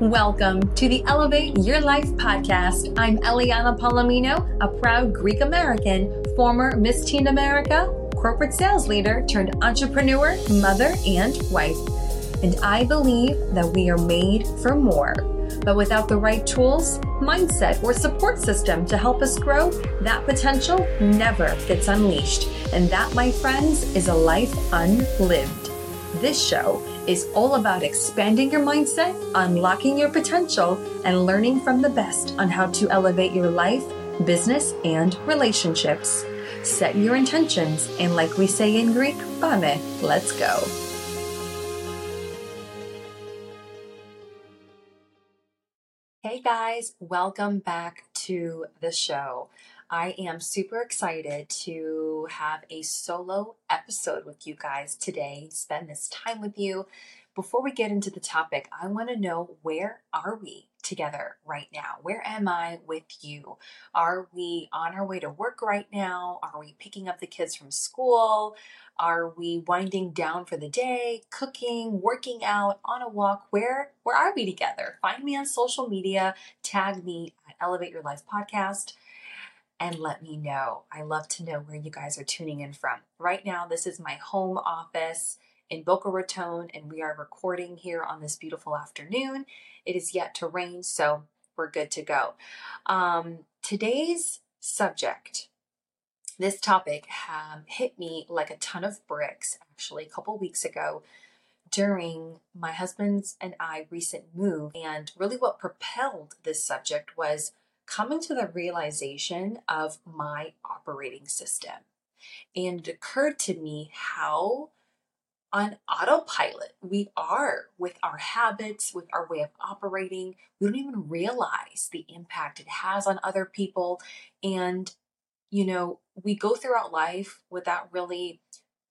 Welcome to the Elevate Your Life podcast. I'm Eleana Palomino, a proud Greek American, former Miss Teen America, corporate sales leader turned entrepreneur, mother, and wife. And I believe that we are made for more. But without the right tools, mindset, or support system to help us grow, that potential never gets unleashed. And that, my friends, is a life unlived. This show is all about expanding your mindset, unlocking your potential, and learning from the best on how to elevate your life, business, and relationships. Set your intentions, and like we say in Greek, "Bame." let's go. Hey guys, welcome back to the show. I am super excited to have a solo episode with you guys today, spend this time with you. Before we get into the topic, I want to know where are we together right now? Where am I with you? Are we on our way to work right now? Are we picking up the kids from school? Are we winding down for the day, cooking, working out, on a walk? Where where are we together? Find me on social media, tag me at Elevate Your Life Podcast and let me know. I love to know where you guys are tuning in from. Right now, this is my home office in Boca Raton, and we are recording here on this beautiful afternoon. It is yet to rain, so we're good to go. Um, today's subject, this topic, um, hit me like a ton of bricks actually a couple weeks ago during my husband's and I recent move. And really, what propelled this subject was coming to the realization of my operating system. And it occurred to me how on autopilot we are with our habits, with our way of operating. We don't even realize the impact it has on other people. And, you know, we go throughout life without really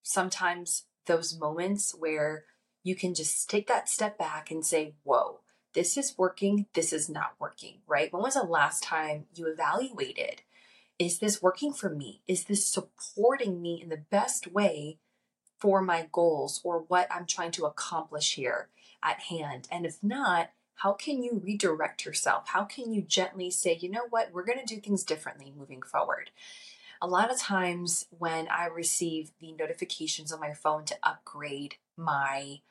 sometimes those moments where you can just take that step back and say, whoa, this is working, this is not working, right? When was the last time you evaluated? Is this working for me? Is this supporting me in the best way for my goals or what I'm trying to accomplish here at hand? And if not, how can you redirect yourself? How can you gently say, you know what, we're going to do things differently moving forward? A lot of times when I receive the notifications on my phone to upgrade my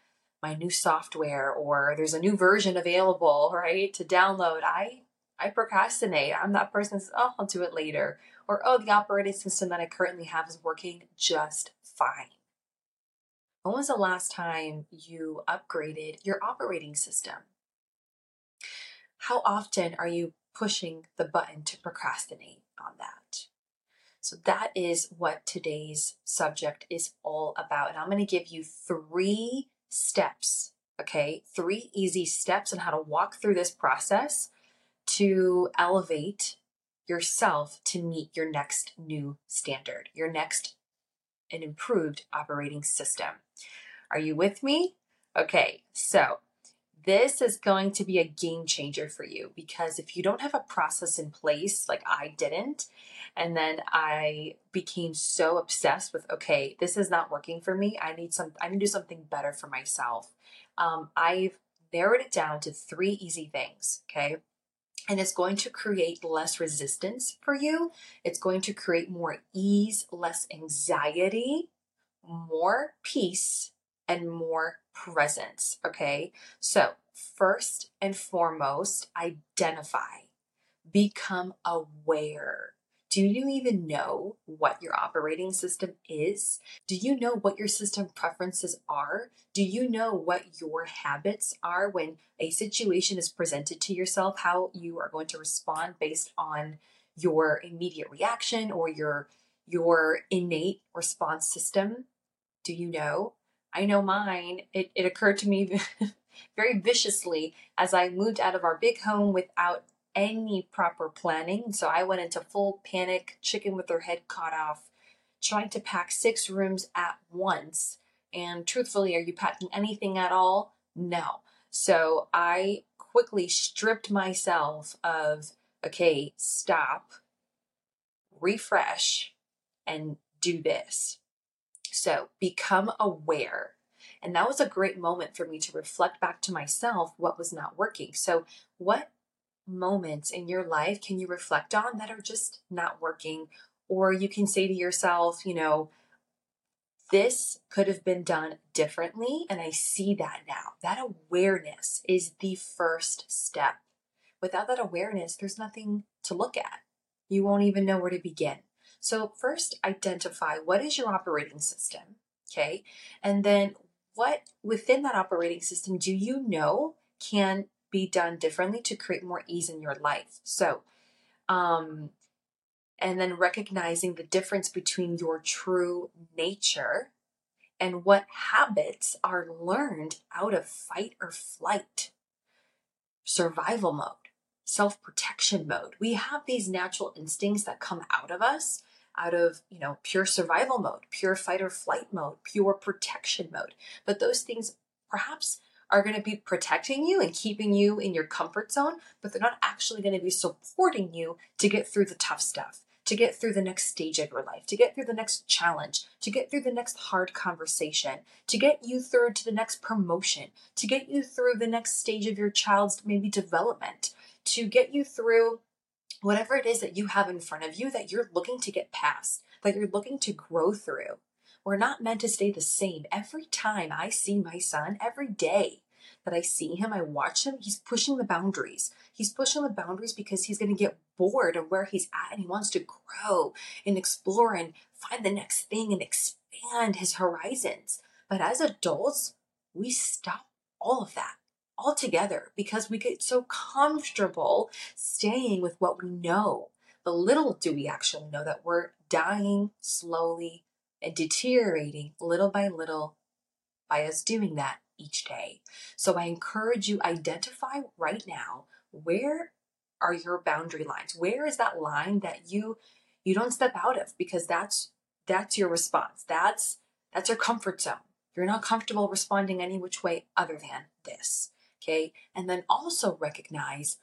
my new software or there's a new version available, right, to download, I I procrastinate. I'm that person says, oh, I'll do it later. Or, oh, the operating system that I currently have is working just fine. When was the last time you upgraded your operating system? How often are you pushing the button to procrastinate on that? So, that is what today's subject is all about. And I'm going to give you three steps, okay? Three easy steps on how to walk through this process to elevate yourself to meet your next new standard, your next and improved operating system. Are you with me? Okay, so this is going to be a game changer for you because if you don't have a process in place, like I didn't, and then I became so obsessed with, okay, this is not working for me. I need some, I need to do something better for myself. Um, I've narrowed it down to three easy things. Okay. And it's going to create less resistance for you. It's going to create more ease, less anxiety, more peace, and more presence. Okay. So, first and foremost, identify, become aware do you even know what your operating system is? Do you know what your system preferences are? Do you know what your habits are when a situation is presented to yourself, how you are going to respond based on your immediate reaction or your your innate response system? Do you know? I know mine. It, it occurred to me very viciously as I moved out of our big home without any proper planning. So I went into full panic, chicken with her head cut off, trying to pack six rooms at once. And truthfully, are you packing anything at all? No. So I quickly stripped myself of, okay, stop, refresh, and do this. So become aware And that was a great moment for me to reflect back to myself what was not working. So, what moments in your life can you reflect on that are just not working? Or you can say to yourself, you know, this could have been done differently. And I see that now. That awareness is the first step. Without that awareness, there's nothing to look at. You won't even know where to begin. So, first, identify what is your operating system, okay? And then, what within that operating system do you know can be done differently to create more ease in your life? So, um, and then recognizing the difference between your true nature and what habits are learned out of fight or flight, survival mode, self protection mode. We have these natural instincts that come out of us out of, you know, pure survival mode, pure fight or flight mode, pure protection mode. But those things perhaps are going to be protecting you and keeping you in your comfort zone, but they're not actually going to be supporting you to get through the tough stuff, to get through the next stage of your life, to get through the next challenge, to get through the next hard conversation, to get you through to the next promotion, to get you through the next stage of your child's maybe development, to get you through whatever it is that you have in front of you that you're looking to get past, that you're looking to grow through. We're not meant to stay the same. Every time I see my son, every day that I see him, I watch him, he's pushing the boundaries. He's pushing the boundaries because he's going to get bored of where he's at and he wants to grow and explore and find the next thing and expand his horizons. But as adults, we stop all of that altogether because we get so comfortable staying with what we know. But little do we actually know that we're dying slowly and deteriorating little by little by us doing that each day. So I encourage you identify right now where are your boundary lines? Where is that line that you you don't step out of because that's that's your response. That's that's your comfort zone. You're not comfortable responding any which way other than this. Okay? And then also recognize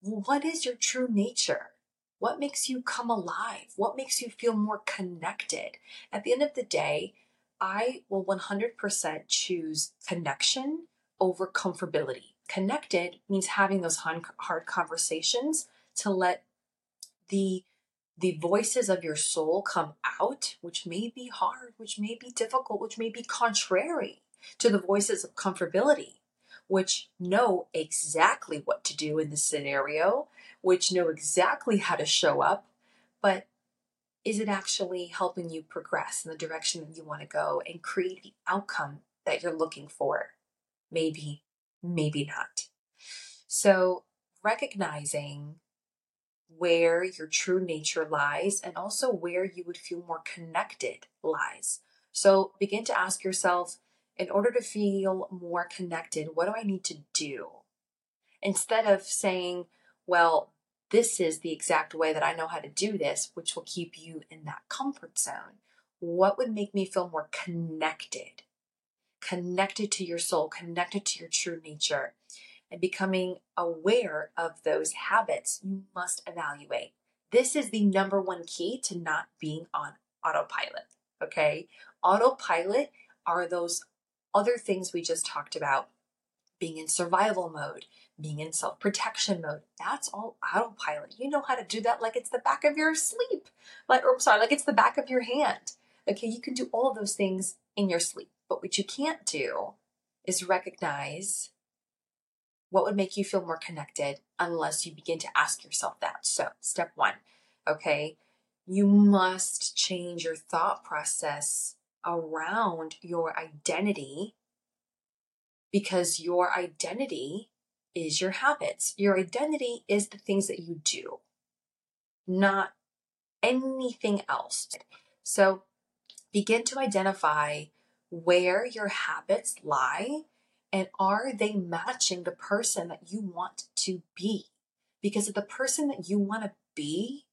what is your true nature? What makes you come alive? What makes you feel more connected? At the end of the day, I will 100% choose connection over comfortability. Connected means having those hard conversations to let the the voices of your soul come out, which may be hard, which may be difficult, which may be contrary to the voices of comfortability, which know exactly what to do in the scenario, which know exactly how to show up, but is it actually helping you progress in the direction that you want to go and create the outcome that you're looking for? Maybe, maybe not. So, recognizing where your true nature lies and also where you would feel more connected lies. So, begin to ask yourself in order to feel more connected, what do I need to do? Instead of saying, well, this is the exact way that I know how to do this, which will keep you in that comfort zone. What would make me feel more connected? Connected to your soul, connected to your true nature, and becoming aware of those habits you must evaluate. This is the number one key to not being on autopilot. Okay? Autopilot are those other things we just talked about being in survival mode, being in self protection mode. That's all autopilot. You know how to do that like it's the back of your sleep, like, or sorry, like it's the back of your hand. Okay, you can do all of those things in your sleep. But what you can't do is recognize what would make you feel more connected unless you begin to ask yourself that. So, step one, okay, you must change your thought process around your identity because your identity is your habits. Your identity is the things that you do, not anything else. So begin to identify where your habits lie and are they matching the person that you want to be? Because if the person that you want to be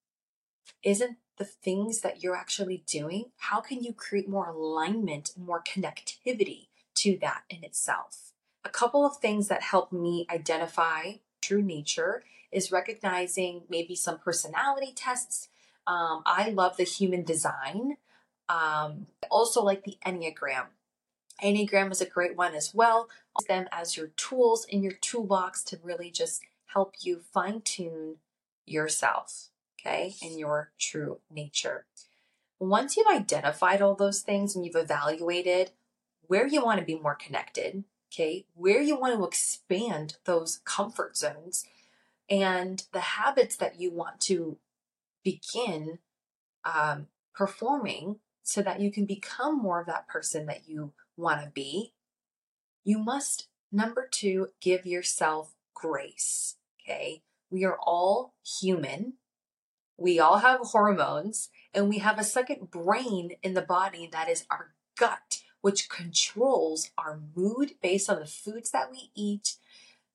isn't the things that you're actually doing, how can you create more alignment and more connectivity to that in itself? A couple of things that help me identify true nature is recognizing maybe some personality tests. Um, I love the human design. Um, also like the Enneagram. Enneagram is a great one as well. Use them as your tools in your toolbox to really just help you fine tune yourself, okay, and your true nature. Once you've identified all those things and you've evaluated where you want to be more connected, okay, where you want to expand those comfort zones and the habits that you want to begin um, performing so that you can become more of that person that you want to be, you must, number two, give yourself grace. Okay. We are all human. We all have hormones and we have a second brain in the body that is our gut, which controls our mood based on the foods that we eat,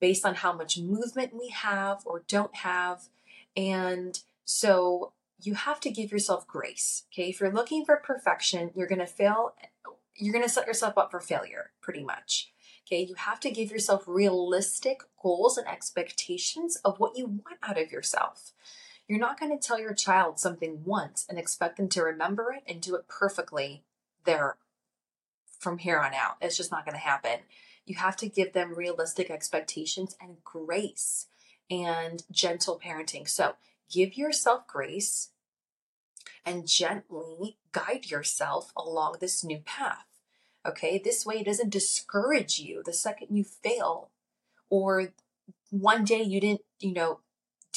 based on how much movement we have or don't have. And so you have to give yourself grace. Okay. If you're looking for perfection, you're going to fail. You're going to set yourself up for failure pretty much. Okay. You have to give yourself realistic goals and expectations of what you want out of yourself. You're not going to tell your child something once and expect them to remember it and do it perfectly there from here on out. It's just not going to happen. You have to give them realistic expectations and grace and gentle parenting. So give yourself grace and gently guide yourself along this new path. Okay, this way it doesn't discourage you the second you fail or one day you didn't, you know,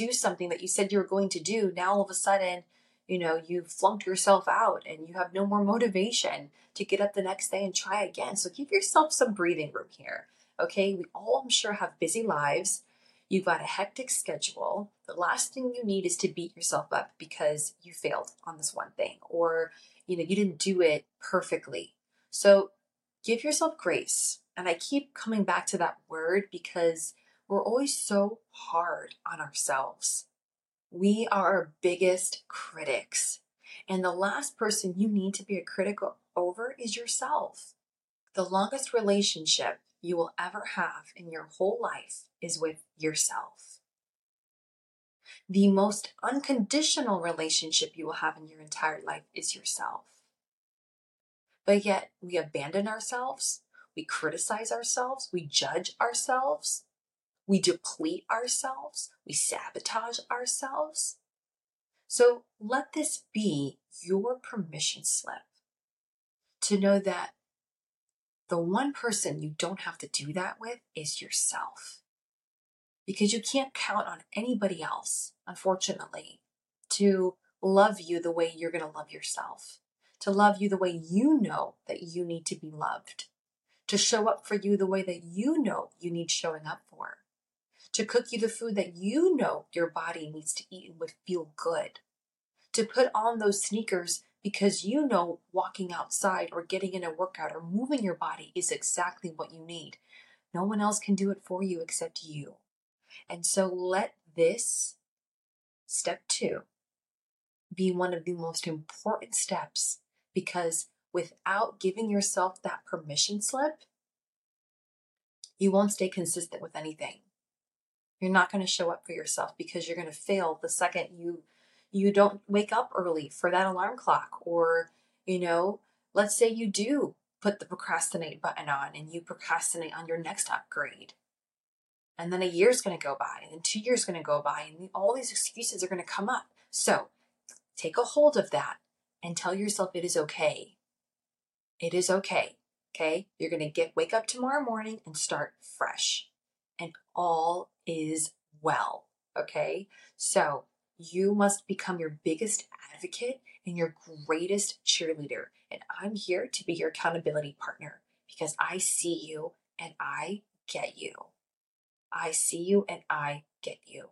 do something that you said you were going to do. Now all of a sudden, you know, you flunked yourself out and you have no more motivation to get up the next day and try again. So give yourself some breathing room here. Okay, we all, I'm sure, have busy lives You've got a hectic schedule. The last thing you need is to beat yourself up because you failed on this one thing or you know you didn't do it perfectly. So give yourself grace. And I keep coming back to that word because we're always so hard on ourselves. We are our biggest critics. And the last person you need to be a critic over is yourself. The longest relationship you will ever have in your whole life is with yourself. The most unconditional relationship you will have in your entire life is yourself. But yet, we abandon ourselves, we criticize ourselves, we judge ourselves, we deplete ourselves, we sabotage ourselves. So let this be your permission slip to know that the one person you don't have to do that with is yourself. Because you can't count on anybody else, unfortunately, to love you the way you're going to love yourself, to love you the way you know that you need to be loved, to show up for you the way that you know you need showing up for, to cook you the food that you know your body needs to eat and would feel good, to put on those sneakers because you know walking outside or getting in a workout or moving your body is exactly what you need. No one else can do it for you except you. And so let this step two be one of the most important steps because without giving yourself that permission slip, you won't stay consistent with anything. You're not going to show up for yourself because you're going to fail the second you you don't wake up early for that alarm clock or you know let's say you do put the procrastinate button on and you procrastinate on your next upgrade. And then a year's going to go by and then two years going to go by and all these excuses are going to come up. So take a hold of that and tell yourself it is okay. It is okay okay? You're going to get wake up tomorrow morning and start fresh and all is well okay so you must become your biggest advocate and your greatest cheerleader. And I'm here to be your accountability partner because I see you and I get you. I see you and I get you.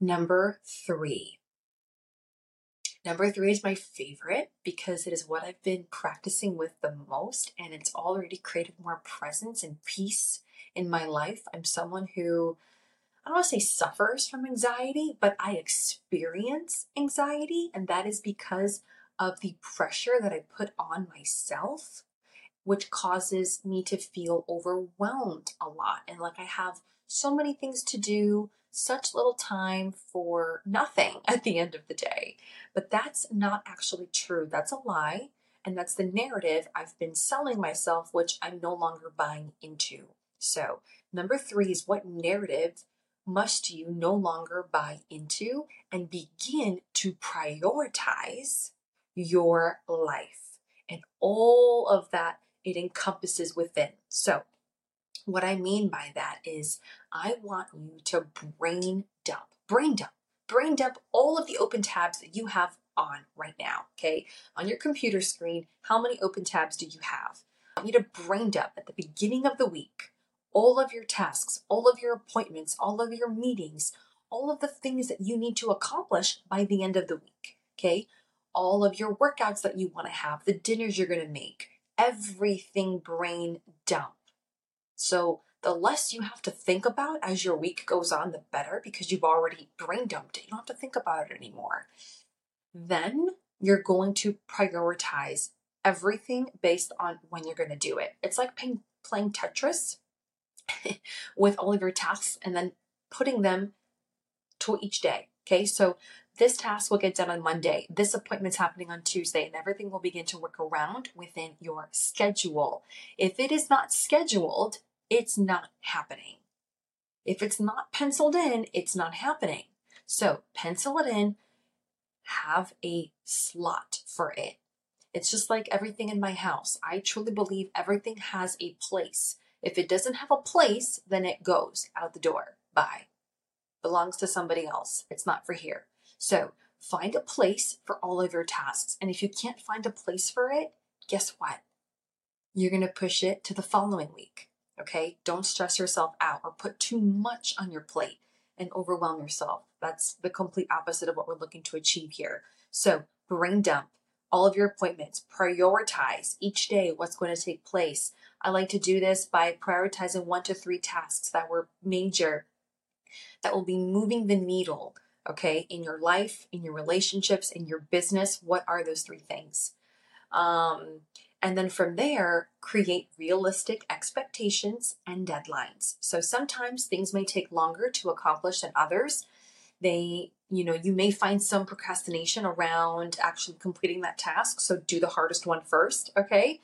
Number three. Number three is my favorite because it is what I've been practicing with the most, and it's already created more presence and peace in my life. I'm someone who I don't want to say suffers from anxiety, but I experience anxiety, and that is because of the pressure that I put on myself, which causes me to feel overwhelmed a lot. And like I have so many things to do, such little time for nothing at the end of the day. But that's not actually true. That's a lie. And that's the narrative I've been selling myself, which I'm no longer buying into. So, number three is what narrative must you no longer buy into and begin to prioritize your life and all of that it encompasses within. So, what I mean by that is, I want you to brain dump, brain dump, brain dump all of the open tabs that you have on right now. Okay. On your computer screen, how many open tabs do you have? I want you to brain dump at the beginning of the week all of your tasks, all of your appointments, all of your meetings, all of the things that you need to accomplish by the end of the week. Okay. All of your workouts that you want to have, the dinners you're going to make, everything brain dump. So the less you have to think about as your week goes on, the better because you've already brain dumped it. You don't have to think about it anymore. Then you're going to prioritize everything based on when you're going to do it. It's like playing, playing Tetris with all of your tasks and then putting them to each day. Okay, so this task will get done on Monday. This appointment's happening on Tuesday, and everything will begin to work around within your schedule. If it is not scheduled, it's not happening. If it's not penciled in, it's not happening. So pencil it in, have a slot for it. It's just like everything in my house. I truly believe everything has a place. If it doesn't have a place, then it goes out the door. Bye. Belongs to somebody else. It's not for here. So find a place for all of your tasks. And if you can't find a place for it, guess what? You're going to push it to the following week. Okay? Don't stress yourself out or put too much on your plate and overwhelm yourself. That's the complete opposite of what we're looking to achieve here. So, brain dump all of your appointments, prioritize each day what's going to take place. I like to do this by prioritizing one to three tasks that were major, that will be moving the needle, okay, in your life, in your relationships, in your business. What are those three things? Um, and then from there, create realistic expectations and deadlines. So sometimes things may take longer to accomplish than others. They, you know, you may find some procrastination around actually completing that task. So do the hardest one first, okay?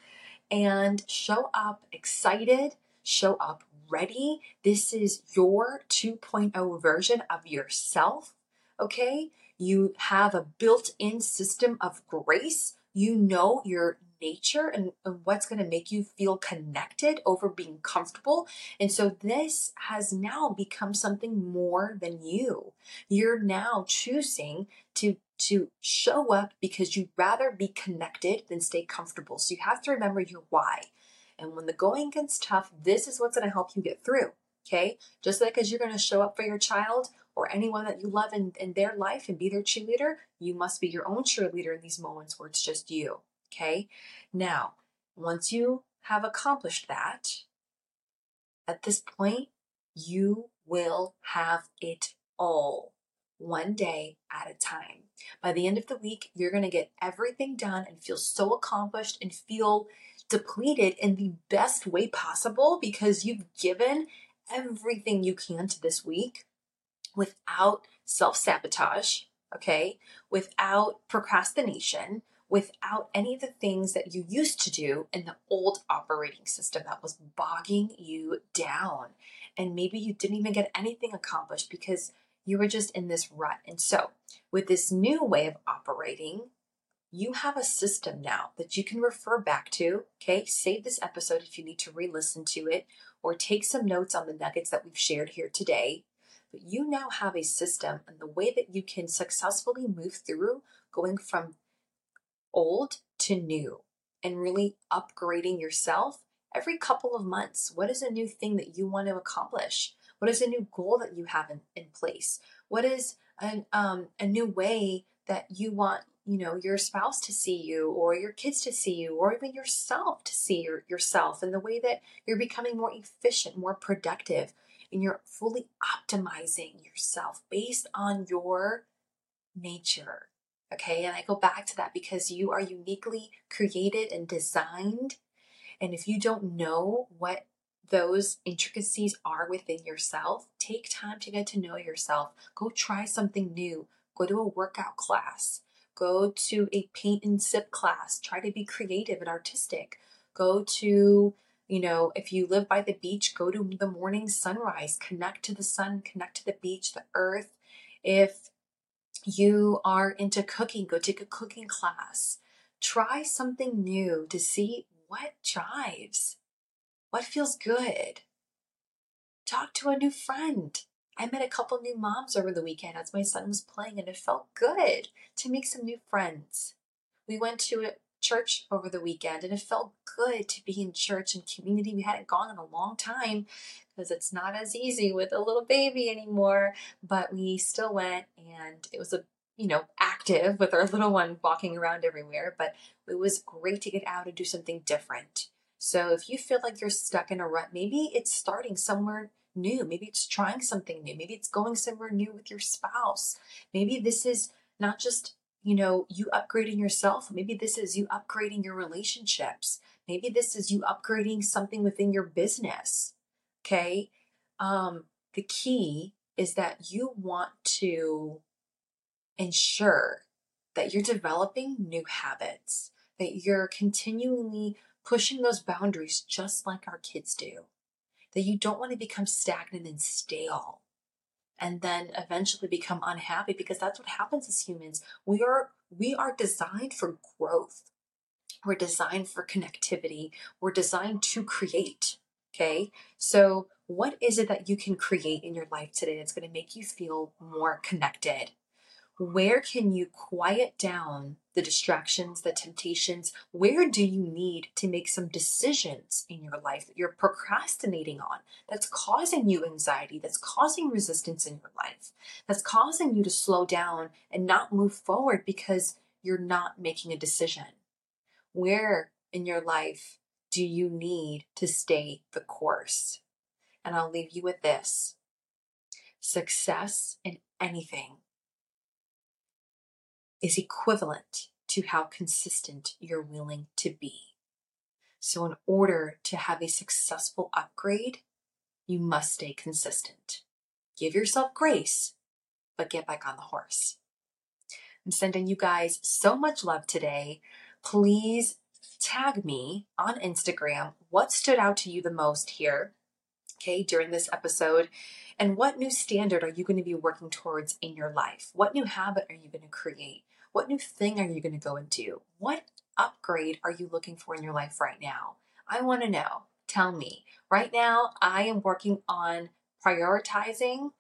And show up excited, show up ready. This is your 2.0 version of yourself, okay? You have a built in system of grace. You know your nature and, and what's going to make you feel connected over being comfortable. And so this has now become something more than you. You're now choosing to to show up because you'd rather be connected than stay comfortable. So you have to remember your why. And when the going gets tough, this is what's going to help you get through. Okay? Just like as you're going to show up for your child or anyone that you love in, in their life and be their cheerleader, you must be your own cheerleader in these moments where it's just you. Okay. Now, once you have accomplished that, at this point, you will have it all one day at a time. By the end of the week, you're going to get everything done and feel so accomplished and feel depleted in the best way possible because you've given everything you can to this week without self sabotage, okay, without procrastination, without any of the things that you used to do in the old operating system that was bogging you down. And maybe you didn't even get anything accomplished because you were just in this rut. And so, with this new way of operating, you have a system now that you can refer back to. Okay, save this episode if you need to re listen to it or take some notes on the nuggets that we've shared here today. But you now have a system and the way that you can successfully move through going from old to new and really upgrading yourself every couple of months. What is a new thing that you want to accomplish? What is a new goal that you have in, in place? What is an, um, a new way that you want you know your spouse to see you or your kids to see you or even yourself to see your, yourself and the way that you're becoming more efficient more productive and you're fully optimizing yourself based on your nature Okay, and I go back to that because you are uniquely created and designed. And if you don't know what those intricacies are within yourself, take time to get to know yourself. Go try something new. Go to a workout class. Go to a paint and sip class. Try to be creative and artistic. Go to, you know, if you live by the beach, go to the morning sunrise. Connect to the sun, connect to the beach, the earth. If you are into cooking, go take a cooking class. Try something new to see what jives, what feels good. Talk to a new friend. I met a couple new moms over the weekend as my son was playing, and it felt good to make some new friends. We went to a church over the weekend, and it felt good to be in church and community. We hadn't gone in a long time because it's not as easy with a little baby anymore, but we still went, and it was a you know, active with our little one walking around everywhere, but it was great to get out and do something different. So if you feel like you're stuck in a rut, maybe it's starting somewhere new. Maybe it's trying something new. Maybe it's going somewhere new with your spouse. Maybe this is not just, you know, you upgrading yourself. Maybe this is you upgrading your relationships. Maybe this is you upgrading something within your business. Okay. Um, the key is that you want to ensure that you're developing new habits, that you're continually pushing those boundaries just like our kids do that you don't want to become stagnant and stale and then eventually become unhappy because that's what happens as humans. We are we are designed for growth. We're designed for connectivity. We're designed to create. Okay? So, what is it that you can create in your life today that's going to make you feel more connected? Where can you quiet down the distractions, the temptations? Where do you need to make some decisions in your life that you're procrastinating on that's causing you anxiety, that's causing resistance in your life, that's causing you to slow down and not move forward because you're not making a decision? Where in your life do you need to stay the course? And I'll leave you with this success in anything is equivalent to how consistent you're willing to be. So, in order to have a successful upgrade, you must stay consistent. Give yourself grace, but get back on the horse. I'm sending you guys so much love today. Please tag me on Instagram what stood out to you the most here, okay, during this episode. And what new standard are you going to be working towards in your life? What new habit are you going to create? What new thing are you going to go into? What upgrade are you looking for in your life right now? I want to know. Tell me. Right now, I am working on prioritizing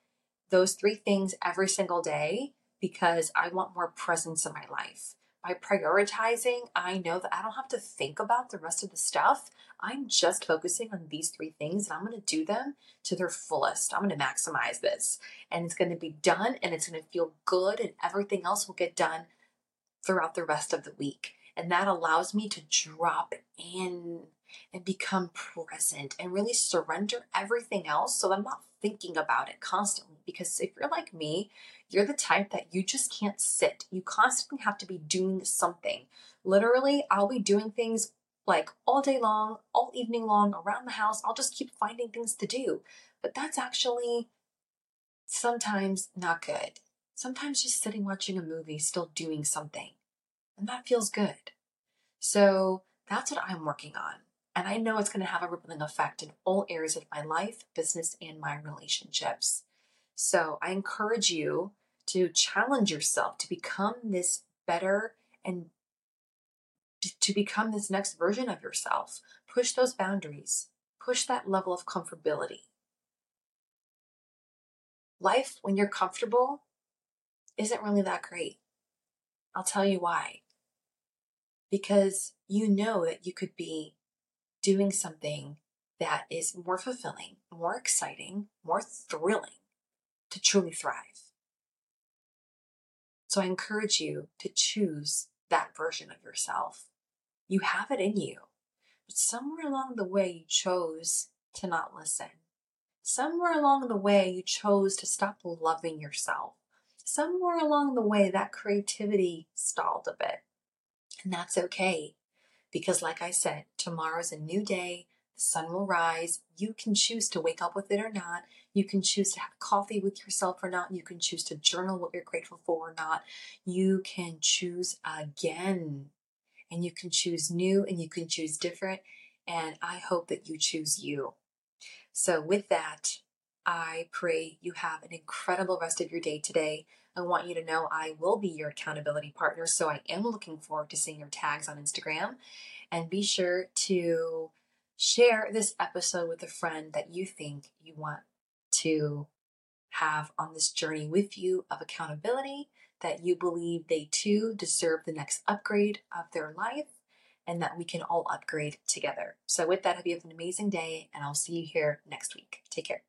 those three things every single day because I want more presence in my life. By prioritizing, I know that I don't have to think about the rest of the stuff. I'm just focusing on these three things and I'm going to do them to their fullest. I'm going to maximize this and it's going to be done and it's going to feel good and everything else will get done throughout the rest of the week. And that allows me to drop in and become present and really surrender everything else so I'm not thinking about it constantly. Because if you're like me, you're the type that you just can't sit. You constantly have to be doing something. Literally, I'll be doing things like all day long, all evening long, around the house. I'll just keep finding things to do. But that's actually sometimes not good. Sometimes just sitting watching a movie, still doing something. And that feels good. So that's what I'm working on. And I know it's going to have a rippling effect in all areas of my life, business, and my relationships. So I encourage you to challenge yourself to become this better and to become this next version of yourself. Push those boundaries, push that level of comfortability. Life, when you're comfortable, isn't really that great. I'll tell you why. Because you know that you could be doing something that is more fulfilling, more exciting, more thrilling to truly thrive. So I encourage you to choose that version of yourself. You have it in you, but somewhere along the way you chose to not listen. Somewhere along the way you chose to stop loving yourself somewhere along the way, that creativity stalled a bit. And that's okay. Because, like I said, tomorrow's a new day. The sun will rise. You can choose to wake up with it or not. You can choose to have coffee with yourself or not. You can choose to journal what you're grateful for or not. You can choose again. And you can choose new and you can choose different. And I hope that you choose you. So, with that, I pray you have an incredible rest of your day today. I want you to know I will be your accountability partner. So, I am looking forward to seeing your tags on Instagram. And be sure to share this episode with a friend that you think you want to have on this journey with you of accountability, that you believe they too deserve the next upgrade of their life, and that we can all upgrade together. So, with that, I hope you have an amazing day, and I'll see you here next week. Take care.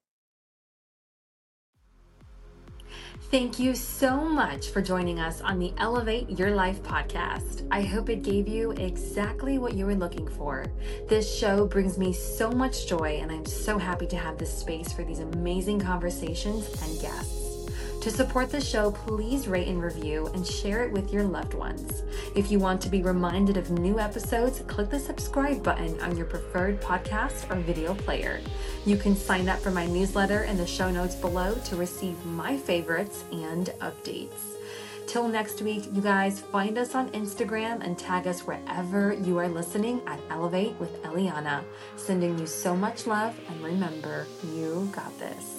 Thank you so much for joining us on the Elevate Your Life podcast. I hope it gave you exactly what you were looking for. This show brings me so much joy, and I'm so happy to have this space for these amazing conversations and guests. To support the show, please rate and review and share it with your loved ones. If you want to be reminded of new episodes, click the subscribe button on your preferred podcast or video player. You can sign up for my newsletter in the show notes below to receive my favorites and updates. Till next week, you guys, find us on Instagram and tag us wherever you are listening at Elevate with Eleana. Sending you so much love, and remember, you got this.